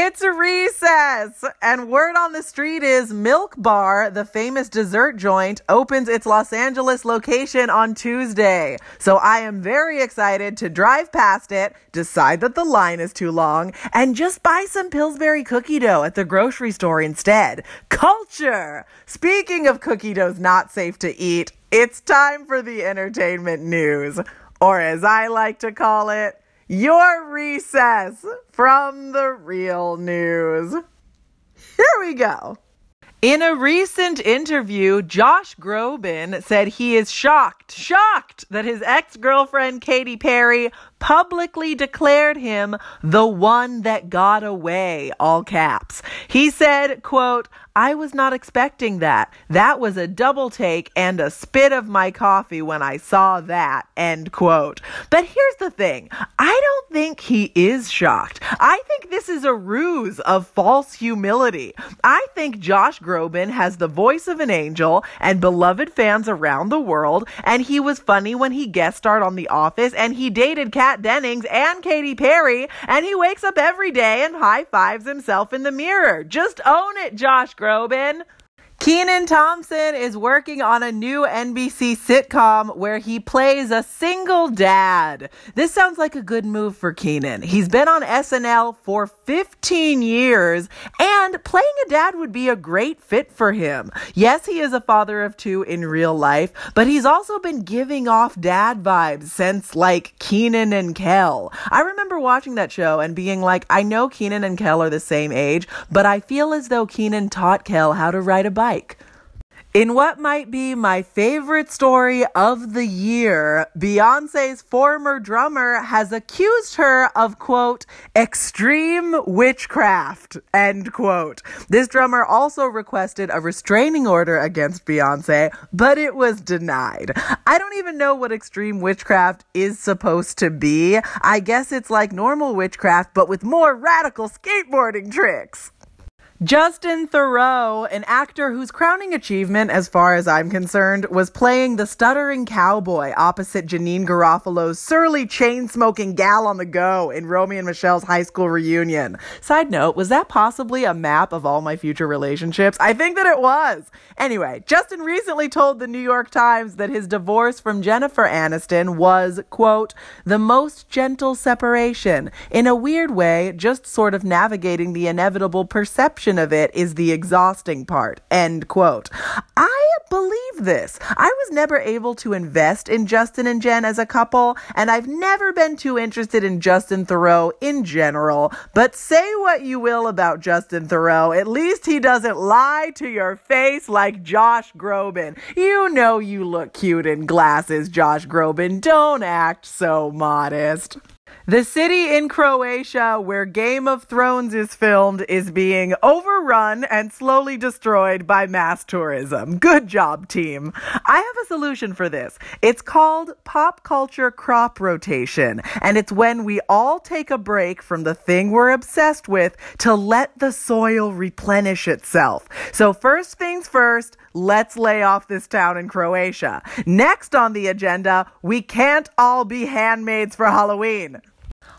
It's recess! And word on the street is Milk Bar, the famous dessert joint, opens its Los Angeles location on Tuesday. So I am very excited to drive past it, decide that the line is too long, and just buy some Pillsbury cookie dough at the grocery store instead. Culture! Speaking of cookie doughs not safe to eat, it's time for the entertainment news. Or as I like to call it, your recess from the real news. Here we go. In a recent interview, Josh Groban said he is shocked, shocked that his ex girlfriend Katy Perry publicly declared him the one that got away, all caps. He said, quote, I was not expecting that. That was a double take and a spit of my coffee when I saw that, end quote. But here's the thing. I don't think he is shocked. I think this is a ruse of false humility. I think Josh Groban has the voice of an angel and beloved fans around the world, and he was funny when he guest starred on The Office, and he dated Kat Dennings and Katy Perry, and he wakes up every day and high fives himself in the mirror. Just own it, Josh Groban. Robin. Kenan Thompson is working on a new NBC sitcom where he plays a single dad. This sounds like a good move for Kenan. He's been on SNL for 15 years, and playing a dad would be a great fit for him. Yes, he is a father of two in real life, but he's also been giving off dad vibes since like Kenan and Kel. I remember watching that show and being like, I know Kenan and Kel are the same age, but I feel as though Kenan taught Kel how to ride a bike. In what might be my favorite story of the year, Beyonce's former drummer has accused her of, quote, extreme witchcraft, end quote. This drummer also requested a restraining order against Beyonce, but it was denied. I don't even know what extreme witchcraft is supposed to be. I guess it's like normal witchcraft, but with more radical skateboarding tricks. Justin Theroux, an actor whose crowning achievement, as far as I'm concerned, was playing the stuttering cowboy opposite Janeane Garofalo's surly chain smoking gal on the go in Romy and Michele's high school reunion. Side note, was that possibly a map of all my future relationships? I think that it was. Anyway, Justin recently told the New York Times that his divorce from Jennifer Aniston was, quote, the most gentle separation. In a weird way, just sort of navigating the inevitable perception of it is the exhausting part. End quote. I believe this. I was never able to invest in Justin and Jen as a couple, and I've never been too interested in Justin Theroux in general. But say what you will about Justin Theroux, at least he doesn't lie to your face like Josh Groban. You know you look cute in glasses, Josh Groban. Don't act so modest. The city in Croatia where Game of Thrones is filmed is being overrun and slowly destroyed by mass tourism. Good job, team. I have a solution for this. It's called pop culture crop rotation, and it's when we all take a break from the thing we're obsessed with to let the soil replenish itself. So, first things first, let's lay off this town in Croatia. Next on the agenda, we can't all be handmaids for Halloween.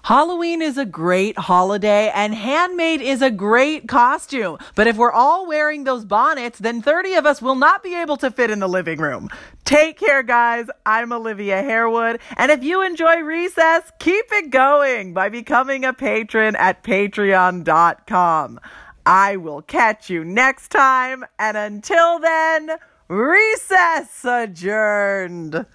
Halloween is a great holiday and handmaid is a great costume. But if we're all wearing those bonnets, then 30 of us will not be able to fit in the living room. Take care, guys. I'm Olivia Harewood. And if you enjoy recess, keep it going by becoming a patron at patreon.com. I will catch you next time. And until then, recess adjourned.